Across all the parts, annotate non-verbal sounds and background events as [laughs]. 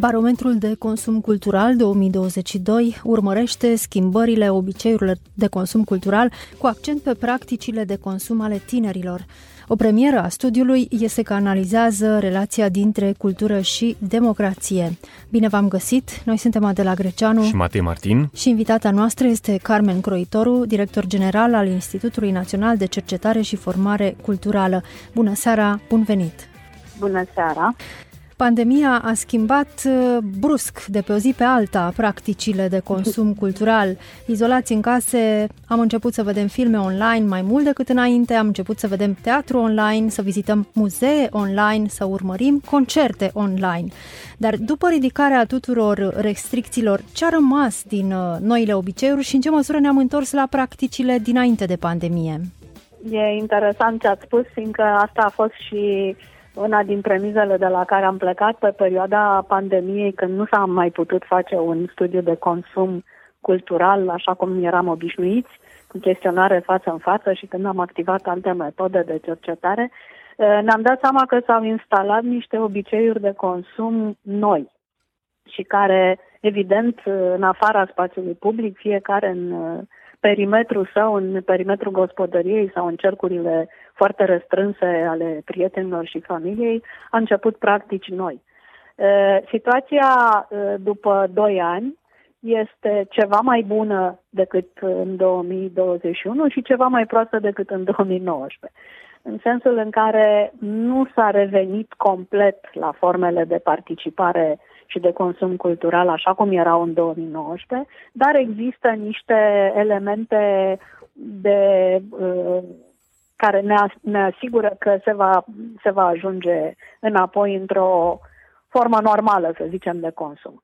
Barometrul de consum cultural 2022 urmărește schimbările obiceiurilor de consum cultural cu accent pe practicile de consum ale tinerilor. O premieră a studiului este că analizează relația dintre cultură și democrație. Bine v-am găsit! Noi suntem Adela Greceanu și Matei Martin și invitata noastră este Carmen Croitoru, director general al Institutului Național de Cercetare și Formare Culturală. Bună seara, bun venit! Bună seara! Pandemia a schimbat uh, brusc, de pe o zi pe alta, practicile de consum [laughs] cultural. Izolați în case, am început să vedem filme online mai mult decât înainte, am început să vedem teatru online, să vizităm muzee online, să urmărim concerte online. Dar după ridicarea tuturor restricțiilor, ce a rămas din uh, noile obiceiuri și în ce măsură ne-am întors la practicile dinainte de pandemie? E interesant ce ați spus, fiindcă asta a fost și una din premizele de la care am plecat pe perioada pandemiei, când nu s-a mai putut face un studiu de consum cultural, așa cum eram obișnuiți, cu chestionare față în față și când am activat alte metode de cercetare, ne-am dat seama că s-au instalat niște obiceiuri de consum noi și care, evident, în afara spațiului public, fiecare în perimetrul său, în perimetrul gospodăriei sau în cercurile foarte restrânse ale prietenilor și familiei, a început practici noi. Situația după 2 ani este ceva mai bună decât în 2021 și ceva mai proastă decât în 2019 în sensul în care nu s-a revenit complet la formele de participare și de consum cultural așa cum erau în 2019, dar există niște elemente de uh, care ne, ne asigură că se va, se va ajunge înapoi într-o formă normală, să zicem, de consum.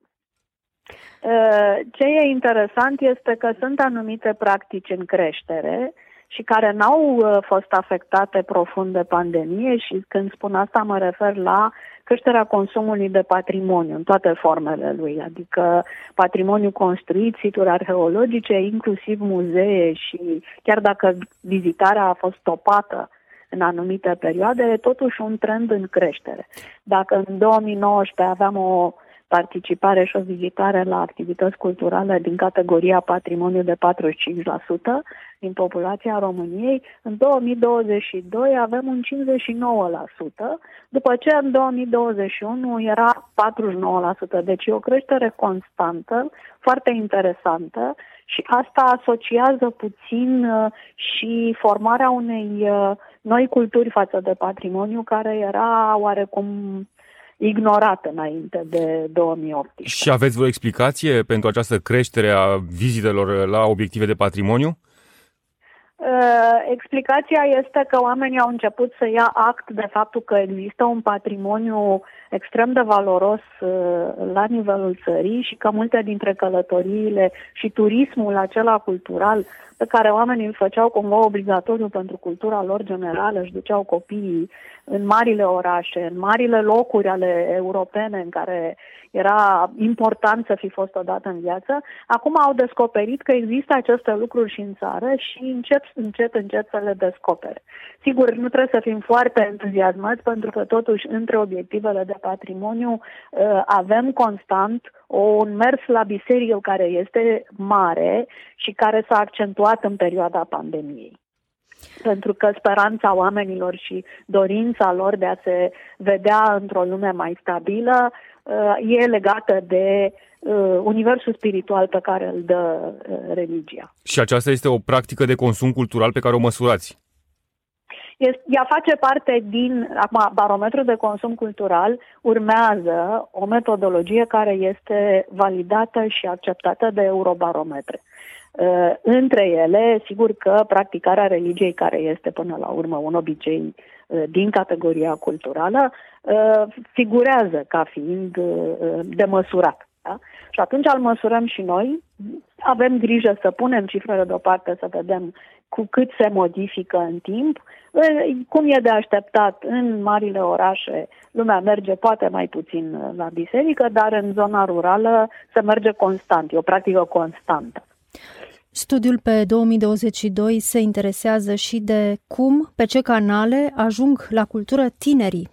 Uh, ce e interesant este că sunt anumite practici în creștere și care n-au uh, fost afectate profund de pandemie și când spun asta mă refer la creșterea consumului de patrimoniu în toate formele lui, adică patrimoniu construit, situri arheologice, inclusiv muzee și chiar dacă vizitarea a fost stopată în anumite perioade, e totuși un trend în creștere. Dacă în 2019 aveam o participare și o vizitare la activități culturale din categoria patrimoniu de 45% din populația României. În 2022 avem un 59%, după ce în 2021 era 49%. Deci e o creștere constantă, foarte interesantă și asta asociază puțin uh, și formarea unei uh, noi culturi față de patrimoniu care era oarecum ignorat înainte de 2018. Și aveți vreo explicație pentru această creștere a vizitelor la obiective de patrimoniu? Uh, explicația este că oamenii au început să ia act de faptul că există un patrimoniu extrem de valoros uh, la nivelul țării și că multe dintre călătoriile și turismul acela cultural pe care oamenii îl făceau cumva obligatoriu pentru cultura lor generală, își duceau copiii în marile orașe, în marile locuri ale europene în care era important să fi fost odată în viață, acum au descoperit că există aceste lucruri și în țară și încep încet, încet să le descopere. Sigur, nu trebuie să fim foarte entuziasmați pentru că totuși între obiectivele de patrimoniu uh, avem constant un mers la biserică care este mare și care s-a accentuat în perioada pandemiei pentru că speranța oamenilor și dorința lor de a se vedea într-o lume mai stabilă uh, e legată de uh, universul spiritual pe care îl dă religia. Și aceasta este o practică de consum cultural pe care o măsurați? Ea face parte din, acum, barometrul de consum cultural urmează o metodologie care este validată și acceptată de Eurobarometre. Uh, între ele, sigur că practicarea religiei, care este până la urmă un obicei uh, din categoria culturală, uh, figurează ca fiind uh, de măsurat Da? Și atunci îl măsurăm și noi, avem grijă să punem cifrele deoparte, să vedem cu cât se modifică în timp. Cum e de așteptat, în marile orașe lumea merge poate mai puțin la biserică, dar în zona rurală se merge constant, e o practică constantă. Studiul pe 2022 se interesează și de cum, pe ce canale ajung la cultură tinerii.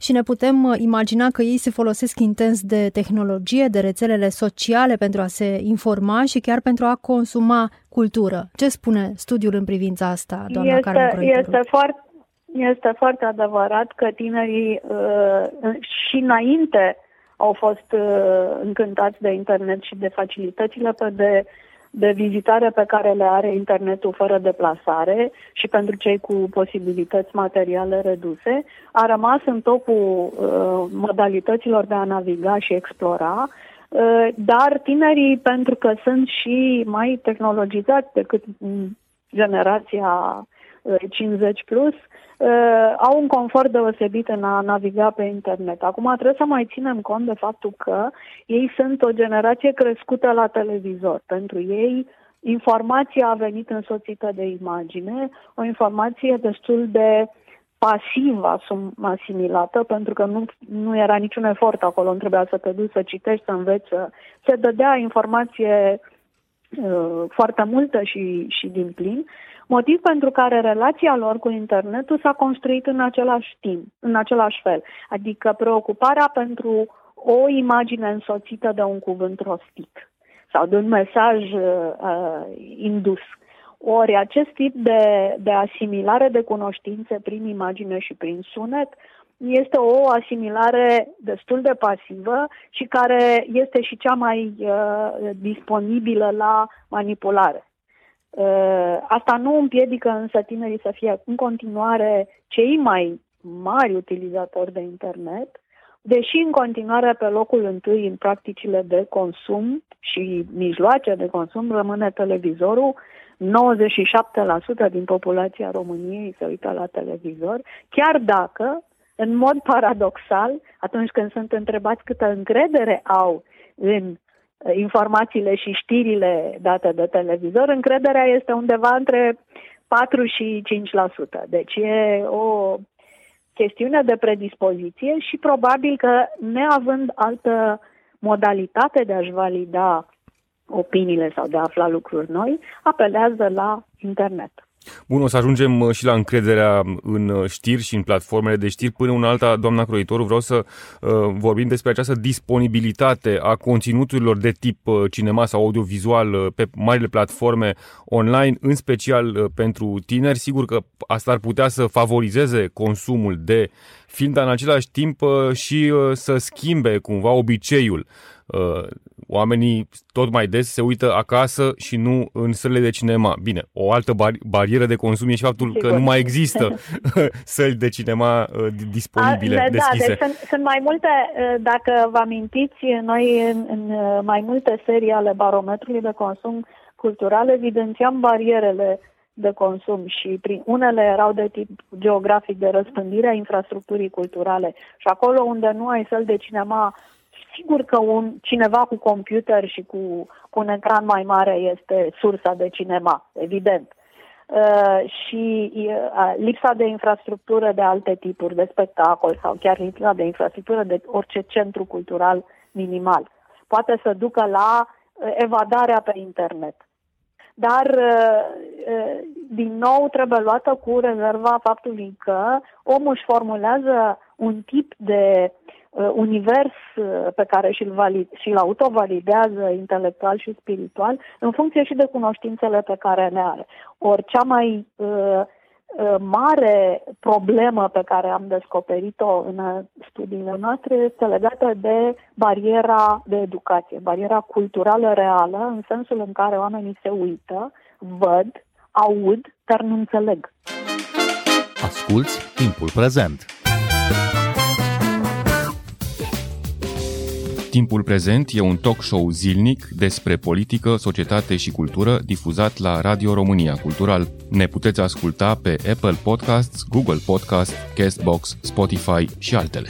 Și ne putem uh, imagina că ei se folosesc intens de tehnologie, de rețelele sociale pentru a se informa și chiar pentru a consuma cultură. Ce spune studiul în privința asta, doamna este, Carmen Este foarte, este foarte adevărat că tinerii uh, și înainte au fost uh, încântați de internet și de facilitățile pe de de vizitare pe care le are internetul fără deplasare și pentru cei cu posibilități materiale reduse, a rămas în topul uh, modalităților de a naviga și explora, uh, dar tinerii, pentru că sunt și mai tehnologizați decât generația 50 uh, plus, uh, au un confort deosebit în a naviga pe internet. Acum trebuie să mai ținem cont de faptul că ei sunt o generație crescută la televizor. Pentru ei, informația a venit însoțită de imagine, o informație destul de pasiv asimilată, pentru că nu, nu era niciun efort acolo, nu trebuia să te duci să citești, să înveți, să se dădea informație uh, foarte multă și, și din plin motiv pentru care relația lor cu internetul s-a construit în același timp, în același fel. Adică preocuparea pentru o imagine însoțită de un cuvânt rostit sau de un mesaj uh, indus. Ori acest tip de, de asimilare de cunoștințe prin imagine și prin sunet este o asimilare destul de pasivă și care este și cea mai uh, disponibilă la manipulare. Uh, asta nu împiedică însă tinerii să fie în continuare cei mai mari utilizatori de internet, deși în continuare pe locul întâi în practicile de consum și mijloace de consum rămâne televizorul, 97% din populația României se uită la televizor, chiar dacă, în mod paradoxal, atunci când sunt întrebați câtă încredere au în informațiile și știrile date de televizor, încrederea este undeva între 4 și 5%. Deci e o chestiune de predispoziție și probabil că neavând altă modalitate de a-și valida opiniile sau de a afla lucruri noi, apelează la internet. Bun, o să ajungem uh, și la încrederea în uh, știri și în platformele de știri. Până una alta, doamna Croitoru, vreau să uh, vorbim despre această disponibilitate a conținuturilor de tip uh, cinema sau audiovizual uh, pe marile platforme online, în special uh, pentru tineri. Sigur că asta ar putea să favorizeze consumul de film, dar în același timp uh, și uh, să schimbe cumva obiceiul uh, oamenii tot mai des se uită acasă și nu în sălile de cinema. Bine, o altă bar- barieră de consum e și faptul Sigur. că nu mai există [laughs] săli de cinema uh, disponibile, A, da, deschise. Da, deci sunt, sunt mai multe, uh, dacă vă amintiți, noi în, în uh, mai multe serii ale barometrului de consum cultural evidențiam barierele de consum și prin unele erau de tip geografic de răspândire a infrastructurii culturale și acolo unde nu ai săl de cinema Sigur că un, cineva cu computer și cu, cu un ecran mai mare este sursa de cinema, evident. Uh, și uh, lipsa de infrastructură de alte tipuri de spectacol sau chiar lipsa de infrastructură de orice centru cultural minimal poate să ducă la uh, evadarea pe internet. Dar, uh, uh, din nou, trebuie luată cu rezerva faptului că omul își formulează un tip de Uh, univers uh, pe care și-l, valid, și-l autovalidează intelectual și spiritual în funcție și de cunoștințele pe care le are. Ori cea mai uh, uh, mare problemă pe care am descoperit-o în studiile noastre este legată de bariera de educație, bariera culturală reală, în sensul în care oamenii se uită, văd, aud, dar nu înțeleg. Asculți timpul prezent! Timpul prezent e un talk show zilnic despre politică, societate și cultură difuzat la Radio România Cultural. Ne puteți asculta pe Apple Podcasts, Google Podcasts, Castbox, Spotify și altele.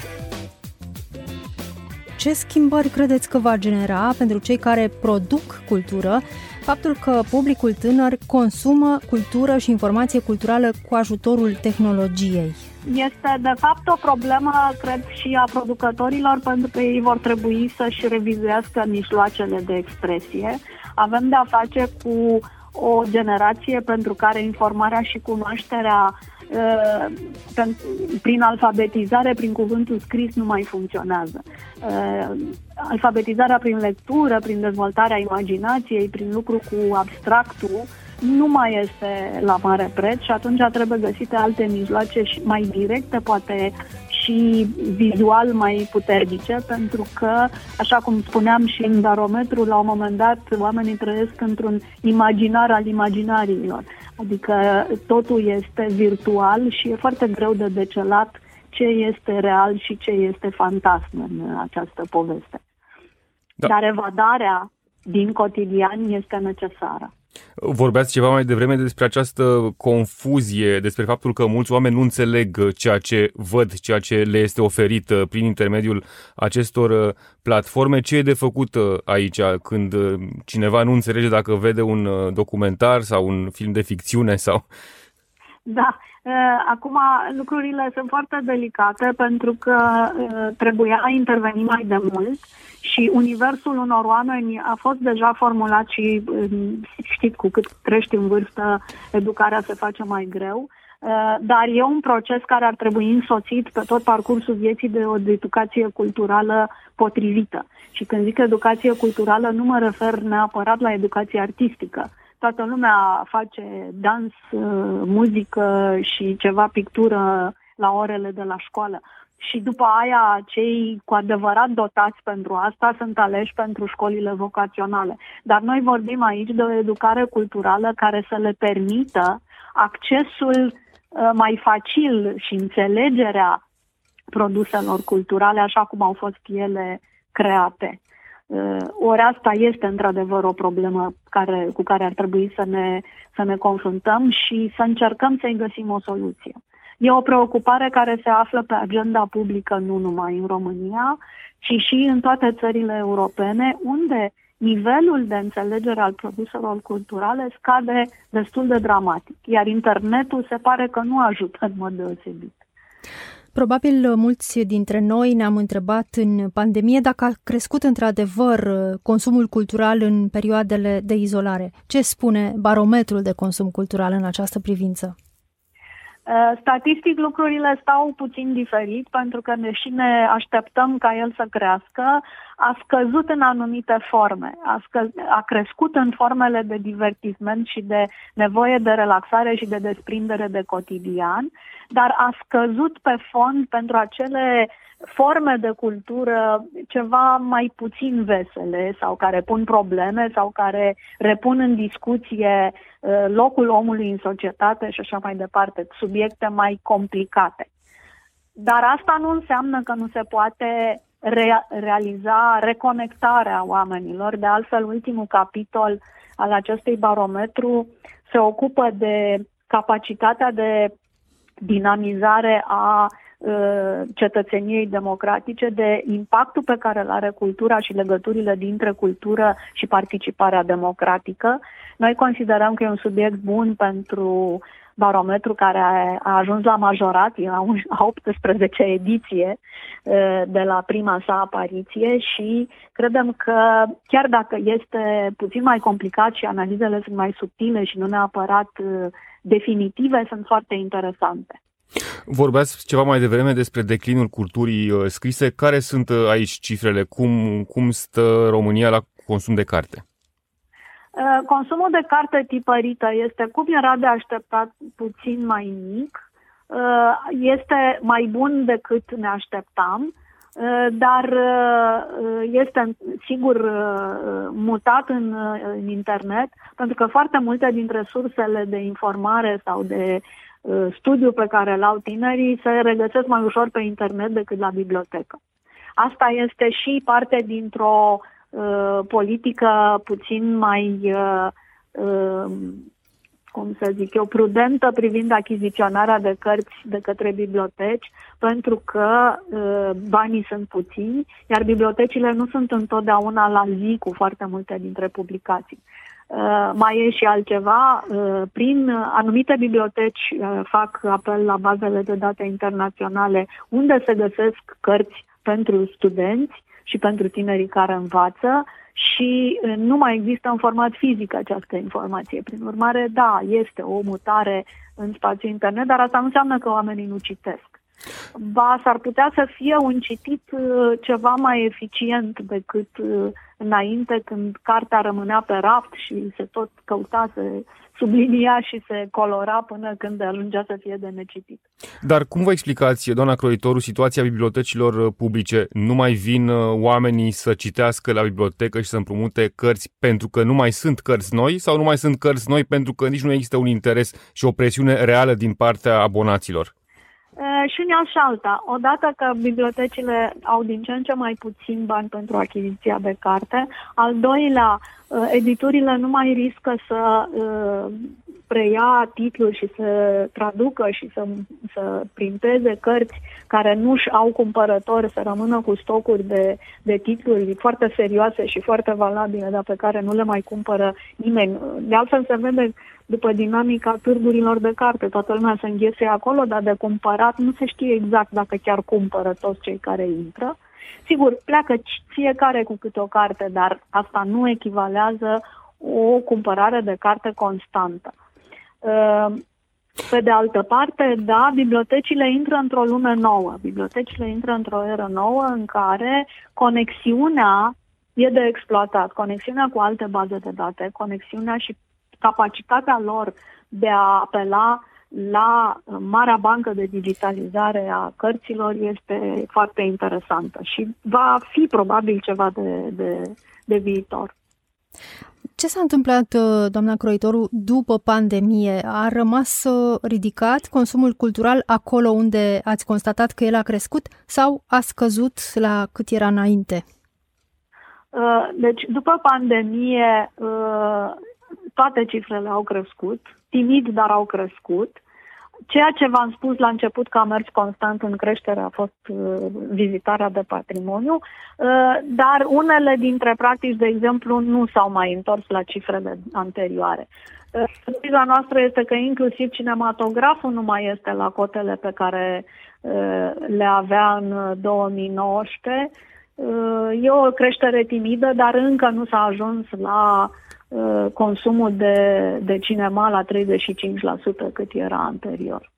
ce schimbări credeți că va genera pentru cei care produc cultură faptul că publicul tânăr consumă cultură și informație culturală cu ajutorul tehnologiei? Este de fapt o problemă, cred, și a producătorilor, pentru că ei vor trebui să-și revizuiască mijloacele de expresie. Avem de a face cu o generație pentru care informarea și cunoașterea uh, prin alfabetizare, prin cuvântul scris, nu mai funcționează. Uh, alfabetizarea prin lectură, prin dezvoltarea imaginației, prin lucru cu abstractul, nu mai este la mare preț și atunci trebuie găsite alte mijloace și mai directe, poate și vizual mai puternice, pentru că, așa cum spuneam și în barometru, la un moment dat oamenii trăiesc într-un imaginar al imaginariilor. Adică totul este virtual și e foarte greu de decelat ce este real și ce este fantasm în această poveste. Da. Dar evadarea din cotidian este necesară. Vorbeați ceva mai devreme despre această confuzie, despre faptul că mulți oameni nu înțeleg ceea ce văd, ceea ce le este oferit uh, prin intermediul acestor uh, platforme. Ce e de făcut uh, aici când cineva nu înțelege dacă vede un documentar sau un film de ficțiune sau... Da, acum lucrurile sunt foarte delicate pentru că trebuia interveni mai de mult și universul unor oameni a fost deja formulat și știți, cu cât crești în vârstă, educarea se face mai greu, uh, dar e un proces care ar trebui însoțit pe tot parcursul vieții de o educație culturală potrivită. Și când zic educație culturală, nu mă refer neapărat la educație artistică. Toată lumea face dans, uh, muzică și ceva pictură la orele de la școală și după aia cei cu adevărat dotați pentru asta sunt aleși pentru școlile vocaționale. Dar noi vorbim aici de o educare culturală care să le permită accesul uh, mai facil și înțelegerea produselor culturale așa cum au fost ele create. Uh, ori asta este într-adevăr o problemă care, cu care ar trebui să ne, să ne confruntăm și să încercăm să-i găsim o soluție. E o preocupare care se află pe agenda publică nu numai în România, ci și în toate țările europene, unde nivelul de înțelegere al produselor culturale scade destul de dramatic, iar internetul se pare că nu ajută în mod deosebit. Probabil mulți dintre noi ne-am întrebat în pandemie dacă a crescut într-adevăr consumul cultural în perioadele de izolare. Ce spune barometrul de consum cultural în această privință? Uh, statistic lucrurile stau puțin diferit pentru că deși ne așteptăm ca el să crească, a scăzut în anumite forme, a, scă- a crescut în formele de divertisment și de nevoie de relaxare și de desprindere de cotidian, dar a scăzut pe fond pentru acele forme de cultură ceva mai puțin vesele sau care pun probleme sau care repun în discuție uh, locul omului în societate și așa mai departe, subiecte mai complicate. Dar asta nu înseamnă că nu se poate re- realiza reconectarea oamenilor. De altfel, ultimul capitol al acestui barometru se ocupă de capacitatea de dinamizare a Uh, cetățeniei democratice, de impactul pe care îl are cultura și legăturile dintre cultură și participarea democratică. Noi considerăm că e un subiect bun pentru barometru care a, ajuns la majorat, la 18 ediție uh, de la prima sa apariție și credem că chiar dacă este puțin mai complicat și analizele sunt mai subtile și nu neapărat uh, definitive, sunt foarte interesante. Vorbeați ceva mai devreme despre declinul culturii uh, scrise. Care sunt uh, aici cifrele? Cum, cum stă România la consum de carte? Uh, consumul de carte tipărită este, cum era de așteptat, puțin mai mic. Este mai bun decât ne așteptam, dar este sigur mutat în, în internet, pentru că foarte multe dintre sursele de informare sau de Uh, studiu pe care îl au tinerii se regăsesc mai ușor pe internet decât la bibliotecă. Asta este și parte dintr-o uh, politică puțin mai uh, uh, cum să zic eu, prudentă privind achiziționarea de cărți de către biblioteci, pentru că uh, banii sunt puțini, iar bibliotecile nu sunt întotdeauna la zi cu foarte multe dintre publicații. Uh, mai e și altceva, uh, prin anumite biblioteci uh, fac apel la bazele de date internaționale unde se găsesc cărți pentru studenți și pentru tinerii care învață și nu mai există în format fizic această informație. Prin urmare, da, este o mutare în spațiu internet, dar asta nu înseamnă că oamenii nu citesc. Ba, s-ar putea să fie un citit ceva mai eficient decât înainte când cartea rămânea pe raft și se tot căuta, se sublinia și se colora până când ajungea să fie de necitit. Dar cum vă explicați, doamna Croitoru, situația bibliotecilor uh, publice? Nu mai vin uh, oamenii să citească la bibliotecă și să împrumute cărți pentru că nu mai sunt cărți noi sau nu mai sunt cărți noi pentru că nici nu există un interes și o presiune reală din partea abonaților? Și una și alta. Odată că bibliotecile au din ce în ce mai puțin bani pentru achiziția de carte, al doilea, editurile nu mai riscă să preia titluri și să traducă și să, să printeze cărți care nu-și au cumpărători, să rămână cu stocuri de, de titluri foarte serioase și foarte valabile, dar pe care nu le mai cumpără nimeni. De altfel se vede după dinamica târgurilor de carte. Toată lumea se înghese acolo, dar de cumpărat nu se știe exact dacă chiar cumpără toți cei care intră. Sigur, pleacă fiecare cu câte o carte, dar asta nu echivalează o cumpărare de carte constantă. Ehm, pe de altă parte, da, bibliotecile intră într-o lume nouă. Bibliotecile intră într-o eră nouă în care conexiunea e de exploatat. Conexiunea cu alte baze de date, conexiunea și capacitatea lor de a apela la marea bancă de digitalizare a cărților este foarte interesantă și va fi probabil ceva de, de, de viitor. Ce s-a întâmplat, uh, doamna Croitoru, după pandemie? A rămas uh, ridicat consumul cultural acolo unde ați constatat că el a crescut sau a scăzut la cât era înainte? Uh, deci, după pandemie, toate cifrele au crescut, timid, dar au crescut. Ceea ce v-am spus la început că a mers constant în creștere a fost uh, vizitarea de patrimoniu, uh, dar unele dintre practici, de exemplu, nu s-au mai întors la cifrele anterioare. Uh, surpriza noastră este că inclusiv cinematograful nu mai este la cotele pe care uh, le avea în 2019. Uh, e o creștere timidă, dar încă nu s-a ajuns la Uh, consumul de, de cinema la 35% cât era anterior.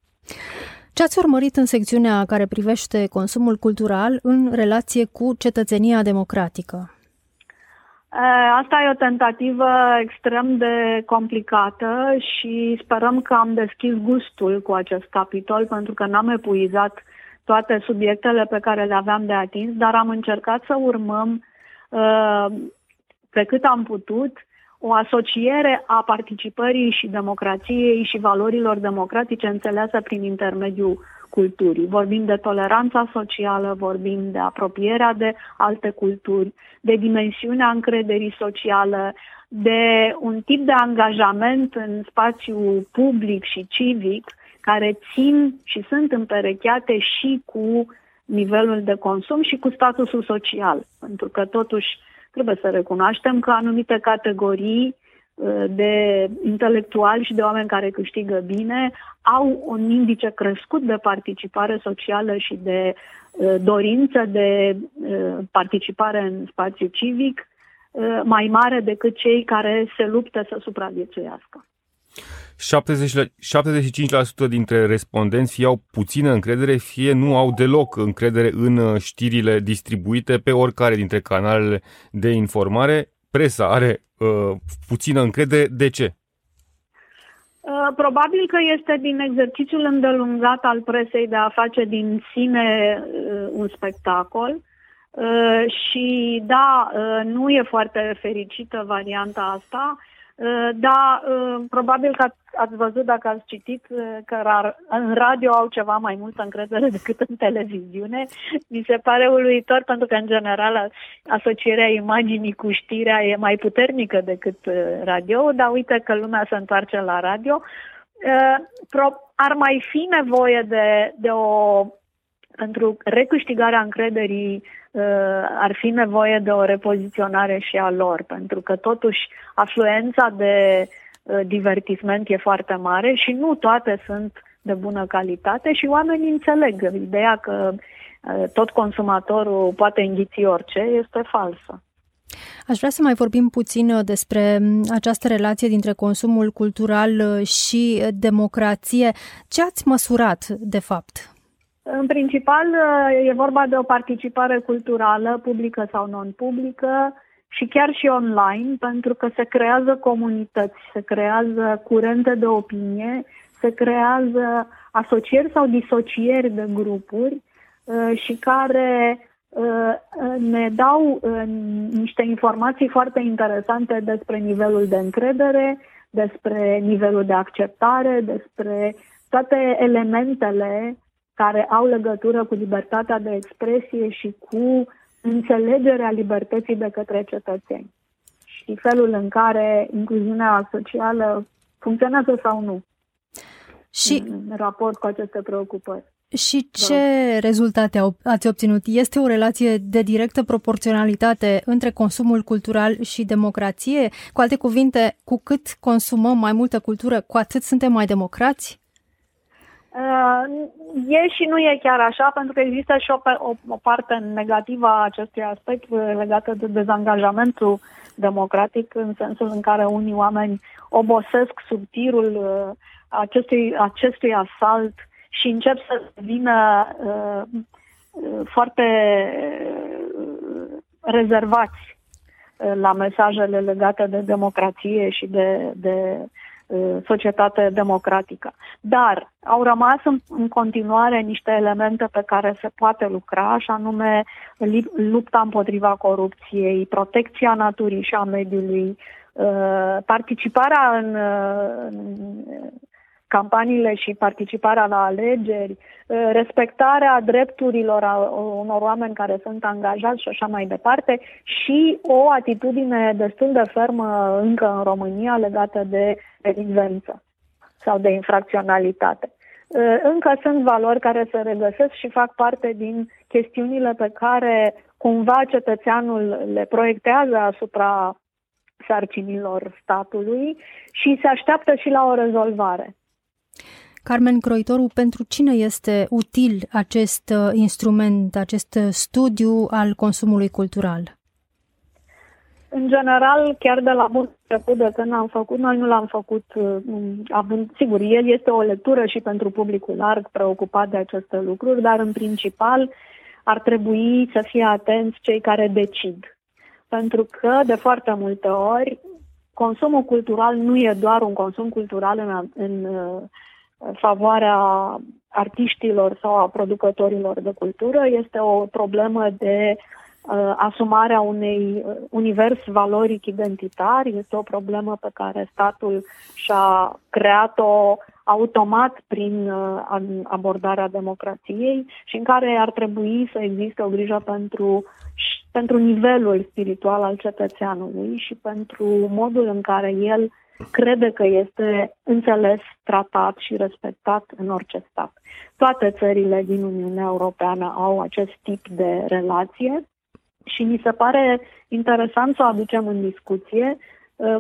Ce ați urmărit în secțiunea care privește consumul cultural în relație cu cetățenia democratică? Uh, asta e o tentativă extrem de complicată și sperăm că am deschis gustul cu acest capitol pentru că n-am epuizat toate subiectele pe care le aveam de atins, dar am încercat să urmăm uh, pe cât am putut o asociere a participării și democrației și valorilor democratice înțeleasă prin intermediul culturii. Vorbim de toleranța socială, vorbim de apropierea de alte culturi, de dimensiunea încrederii sociale, de un tip de angajament în spațiu public și civic care țin și sunt împerecheate și cu nivelul de consum și cu statusul social. Pentru că totuși trebuie să recunoaștem că anumite categorii uh, de intelectuali și de oameni care câștigă bine au un indice crescut de participare socială și de uh, dorință de uh, participare în spațiu civic mai mare decât cei care se luptă să supraviețuiască. 70, 75% dintre respondenți fie au puțină încredere, fie nu au deloc încredere în uh, știrile distribuite pe oricare dintre canalele de informare. Presa are uh, puțină încredere. De ce? Uh, probabil că este din exercițiul îndelungat al presei de a face din sine uh, un spectacol. Uh, și da, uh, nu e foarte fericită varianta asta Uh, da, uh, probabil că ați, ați văzut dacă ați citit uh, că în radio au ceva mai multă încredere [laughs] decât în televiziune. Mi se pare uluitor pentru că, în general, asocierea imaginii cu știrea e mai puternică decât radio, dar uite că lumea se întoarce la radio. Ar mai fi nevoie de, de o pentru recâștigarea încrederii uh, ar fi nevoie de o repoziționare și a lor, pentru că totuși afluența de uh, divertisment e foarte mare și nu toate sunt de bună calitate și oamenii înțeleg ideea că uh, tot consumatorul poate înghiți orice este falsă. Aș vrea să mai vorbim puțin despre această relație dintre consumul cultural și democrație. Ce ați măsurat, de fapt? În principal, e vorba de o participare culturală, publică sau non-publică, și chiar și online, pentru că se creează comunități, se creează curente de opinie, se creează asocieri sau disocieri de grupuri uh, și care uh, ne dau uh, niște informații foarte interesante despre nivelul de încredere, despre nivelul de acceptare, despre toate elementele care au legătură cu libertatea de expresie și cu înțelegerea libertății de către cetățeni și felul în care incluziunea socială funcționează sau nu și, în raport cu aceste preocupări. Și ce rezultate ați obținut? Este o relație de directă proporționalitate între consumul cultural și democrație? Cu alte cuvinte, cu cât consumăm mai multă cultură, cu atât suntem mai democrați? Uh, e și nu e chiar așa, pentru că există și o, o, o parte negativă a acestui aspect legată de dezangajamentul democratic, în sensul în care unii oameni obosesc sub tirul uh, acestui, acestui asalt și încep să vină uh, uh, foarte uh, rezervați uh, la mesajele legate de democrație și de, de Uh, societate democratică. Dar au rămas în, în continuare niște elemente pe care se poate lucra, și anume lupta împotriva corupției, protecția naturii și a mediului, uh, participarea în, uh, în campaniile și participarea la alegeri, uh, respectarea drepturilor a unor oameni care sunt angajați și așa mai departe și o atitudine destul de fermă încă în România legată de delinvență sau de infracționalitate. Uh, încă sunt valori care se regăsesc și fac parte din chestiunile pe care cumva cetățeanul le proiectează asupra sarcinilor statului și se așteaptă și la o rezolvare. Carmen Croitoru, pentru cine este util acest uh, instrument, acest uh, studiu al consumului cultural? În general, chiar de la bun început de când am făcut, noi nu l-am făcut, uh, având, sigur, el este o lectură și pentru publicul larg preocupat de aceste lucruri, dar în principal ar trebui să fie atenți cei care decid. Pentru că, de foarte multe ori, consumul cultural nu e doar un consum cultural în, în favoarea artiștilor sau a producătorilor de cultură, este o problemă de uh, asumarea unei uh, univers valoric identitar, este o problemă pe care statul și-a creat-o automat prin uh, abordarea democrației și în care ar trebui să existe o grijă pentru, pentru nivelul spiritual al cetățeanului și pentru modul în care el crede că este înțeles, tratat și respectat în orice stat. Toate țările din Uniunea Europeană au acest tip de relație și mi se pare interesant să o aducem în discuție Uh,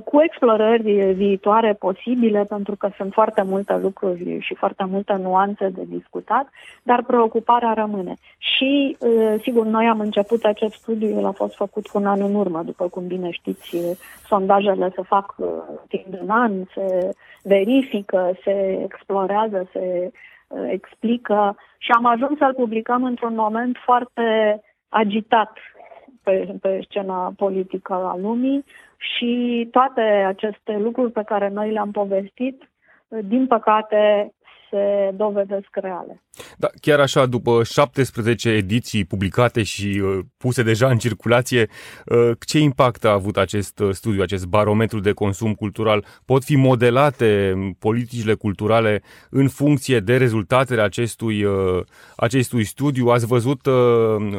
cu explorări viitoare posibile, pentru că sunt foarte multe lucruri și foarte multe nuanțe de discutat, dar preocuparea rămâne. Și, uh, sigur, noi am început acest studiu, el a fost făcut cu un an în urmă, după cum bine știți, sondajele se fac uh, timp de un an, se verifică, se explorează, se explică și am ajuns să-l publicăm într-un moment foarte agitat pe, pe scena politică a lumii și toate aceste lucruri pe care noi le-am povestit, din păcate, se dovedesc reale. Da, chiar așa, după 17 ediții publicate și uh, puse deja în circulație, uh, ce impact a avut acest uh, studiu, acest barometru de consum cultural? Pot fi modelate politicile culturale în funcție de rezultatele acestui, uh, acestui studiu? Ați văzut uh,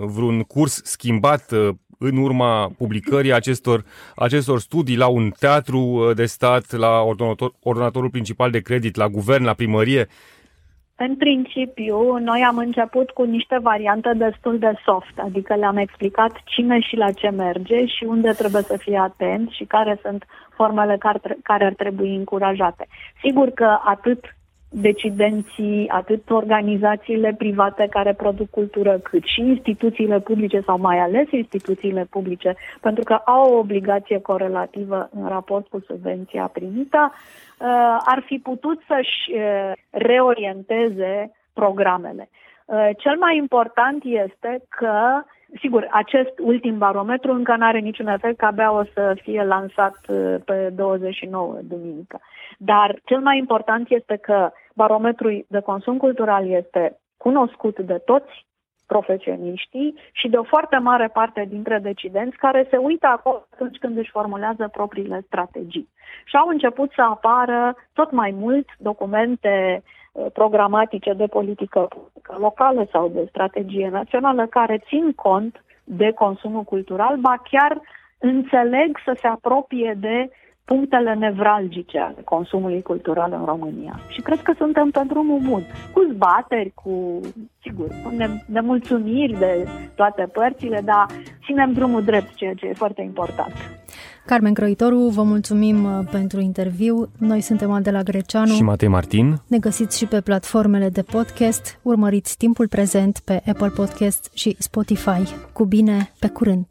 vreun curs schimbat uh, în urma publicării acestor, acestor studii la un teatru uh, de stat, la ordonator, ordonatorul principal de credit, la guvern, la primărie? În principiu, noi am început cu niște variante destul de soft, adică le-am explicat cine și la ce merge și unde trebuie să fie atent și care sunt formele care ar trebui încurajate. Sigur că atât decidenții, atât organizațiile private care produc cultură, cât și instituțiile publice sau mai ales instituțiile publice, pentru că au o obligație corelativă în raport cu subvenția primită, uh, ar fi putut să-și uh, reorienteze programele. Uh, cel mai important este că Sigur, acest ultim barometru încă nu are niciun efect, că abia o să fie lansat pe 29 duminică. Dar cel mai important este că barometrul de consum cultural este cunoscut de toți profesioniștii și de o foarte mare parte dintre decidenți care se uită acolo atunci când își formulează propriile strategii. Și au început să apară tot mai mult documente uh, programatice de politică locală sau de strategie națională care țin cont de consumul cultural, ba chiar înțeleg să se apropie de punctele nevralgice ale consumului cultural în România. Și cred că suntem pe drumul bun. Cu zbateri, cu, sigur, cu nemulțumiri de toate părțile, dar ținem drumul drept, ceea ce e foarte important. Carmen Croitoru, vă mulțumim uh, pentru interviu. Noi suntem Adela Greceanu și Matei Martin. Ne găsiți și pe platformele de podcast. Urmăriți timpul prezent pe Apple Podcast și Spotify. Cu bine, pe curând!